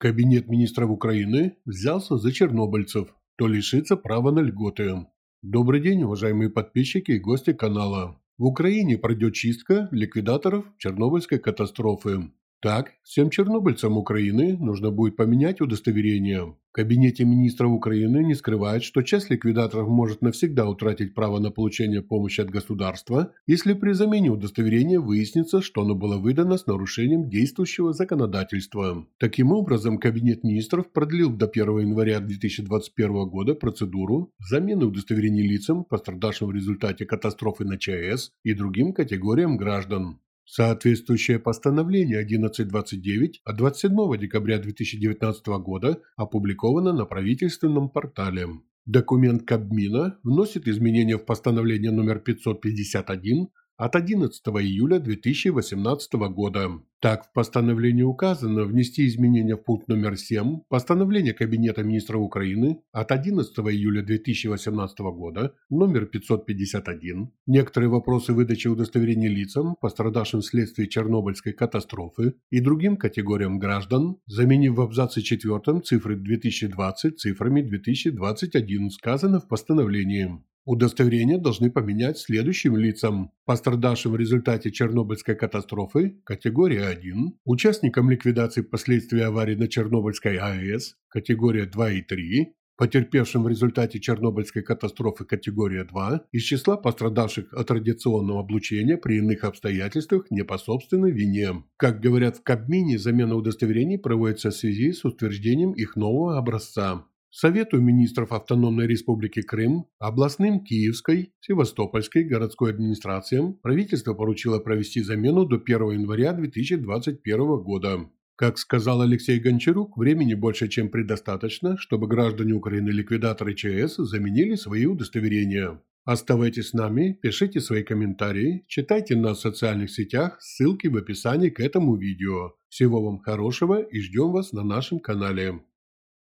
Кабинет министров Украины взялся за чернобыльцев, то лишится права на льготы. Добрый день, уважаемые подписчики и гости канала. В Украине пройдет чистка ликвидаторов Чернобыльской катастрофы. Так, всем чернобыльцам Украины нужно будет поменять удостоверение. В кабинете министров Украины не скрывают, что часть ликвидаторов может навсегда утратить право на получение помощи от государства, если при замене удостоверения выяснится, что оно было выдано с нарушением действующего законодательства. Таким образом, кабинет министров продлил до 1 января 2021 года процедуру замены удостоверений лицам, пострадавшим в результате катастрофы на ЧАЭС и другим категориям граждан. Соответствующее постановление 1129 от 27 декабря 2019 года опубликовано на правительственном портале. Документ Кабмина вносит изменения в постановление номер 551 от 11 июля 2018 года. Так, в постановлении указано внести изменения в пункт номер 7 постановления Кабинета министров Украины от 11 июля 2018 года номер 551 некоторые вопросы выдачи удостоверений лицам, пострадавшим вследствие Чернобыльской катастрофы и другим категориям граждан, заменив в абзаце 4 цифры 2020 цифрами 2021, сказано в постановлении. Удостоверения должны поменять следующим лицам. Пострадавшим в результате Чернобыльской катастрофы категория 1, участникам ликвидации последствий аварии на Чернобыльской АЭС категория 2 и 3, потерпевшим в результате Чернобыльской катастрофы категория 2 из числа пострадавших от радиационного облучения при иных обстоятельствах не по собственной вине. Как говорят в Кабмине, замена удостоверений проводится в связи с утверждением их нового образца. Совету министров Автономной Республики Крым, областным Киевской, Севастопольской городской администрациям правительство поручило провести замену до 1 января 2021 года. Как сказал Алексей Гончарук, времени больше, чем предостаточно, чтобы граждане Украины ликвидаторы ЧС заменили свои удостоверения. Оставайтесь с нами, пишите свои комментарии, читайте нас в социальных сетях, ссылки в описании к этому видео. Всего вам хорошего и ждем вас на нашем канале.